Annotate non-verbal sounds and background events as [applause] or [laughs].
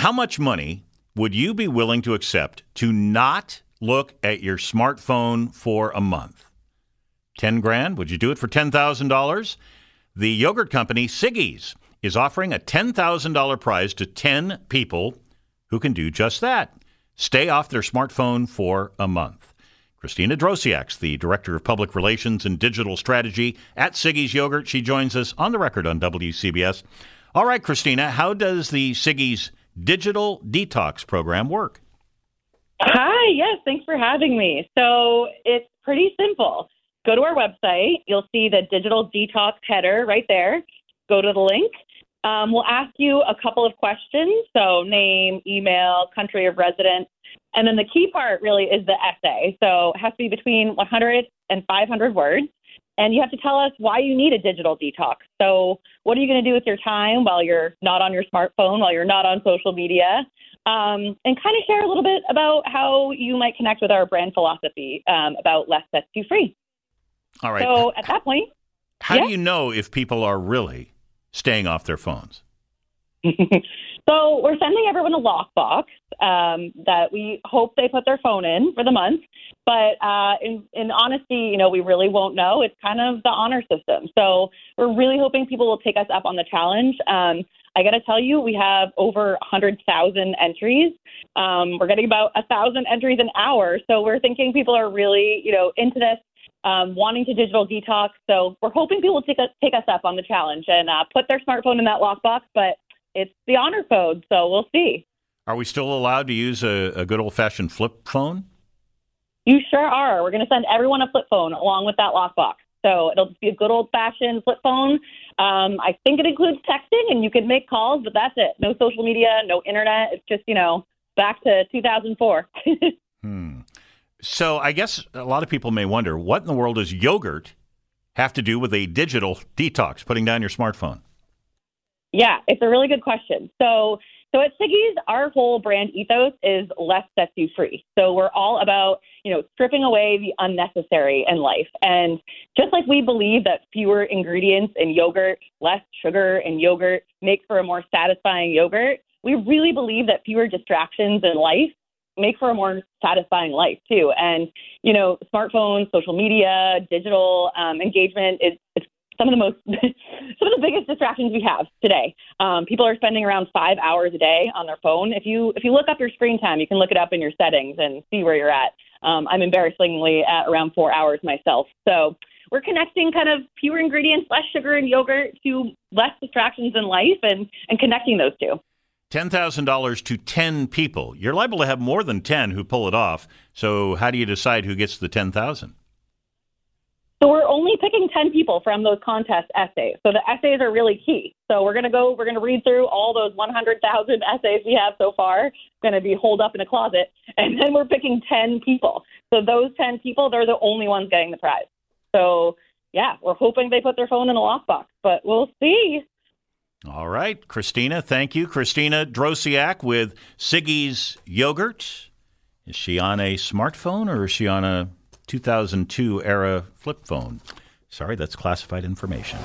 how much money would you be willing to accept to not look at your smartphone for a month? 10 grand? Would you do it for $10,000? The yogurt company Siggi's is offering a $10,000 prize to 10 people who can do just that. Stay off their smartphone for a month. Kristina Drociak's the Director of Public Relations and Digital Strategy at Siggi's Yogurt. She joins us on the record on WCBS. All right, Kristina, how does the Siggi's digital detox program work? Hi, yes, thanks for having me. So it's pretty simple. Go to our website, you'll see the digital detox header right there. Go to the link. Um, we'll ask you a couple of questions. So, name, email, country of residence. And then the key part really is the essay. So, it has to be between 100 and 500 words. And you have to tell us why you need a digital detox. So, what are you going to do with your time while you're not on your smartphone, while you're not on social media? Um, and kind of share a little bit about how you might connect with our brand philosophy um, about less sets you free. All right. So, at that point, how yeah. do you know if people are really staying off their phones? [laughs] so we're sending everyone a lockbox um, that we hope they put their phone in for the month. But uh, in, in honesty, you know, we really won't know. It's kind of the honor system. So we're really hoping people will take us up on the challenge. Um, I got to tell you, we have over 100,000 entries. Um, we're getting about a thousand entries an hour. So we're thinking people are really, you know, into this um, wanting to digital detox. So we're hoping people will take us, take us up on the challenge and uh, put their smartphone in that lockbox, but it's the honor code, so we'll see. Are we still allowed to use a, a good old fashioned flip phone? You sure are. We're going to send everyone a flip phone along with that lockbox. So it'll just be a good old fashioned flip phone. Um, I think it includes texting and you can make calls, but that's it. No social media, no internet. It's just, you know, back to 2004. [laughs] hmm. So I guess a lot of people may wonder what in the world does yogurt have to do with a digital detox, putting down your smartphone? Yeah, it's a really good question. So, so at Siggi's, our whole brand ethos is less sets you free. So we're all about, you know, stripping away the unnecessary in life. And just like we believe that fewer ingredients in yogurt, less sugar in yogurt make for a more satisfying yogurt, we really believe that fewer distractions in life make for a more satisfying life too. And you know, smartphones, social media, digital um, engagement is it's some of the most [laughs] biggest distractions we have today. Um, people are spending around five hours a day on their phone. If you if you look up your screen time, you can look it up in your settings and see where you're at. Um, I'm embarrassingly at around four hours myself. So we're connecting kind of fewer ingredients, less sugar and yogurt to less distractions in life and, and connecting those two. $10,000 to 10 people. You're liable to have more than 10 who pull it off. So how do you decide who gets the 10,000? So we're only picking 10 people from those contest essays. So the essays are really key. So we're going to go, we're going to read through all those 100,000 [laughs] essays we have so far, going to be holed up in a closet. [laughs] And then we're picking 10 people. So those 10 people, they're the only ones getting the prize. So yeah, we're hoping they put their phone in a lockbox, but we'll see. All right, Kristina, thank you. Kristina Drociak with Siggi's Yogurt. Is she on a smartphone or is she on a 2002 era flip phone? Sorry, that's classified information.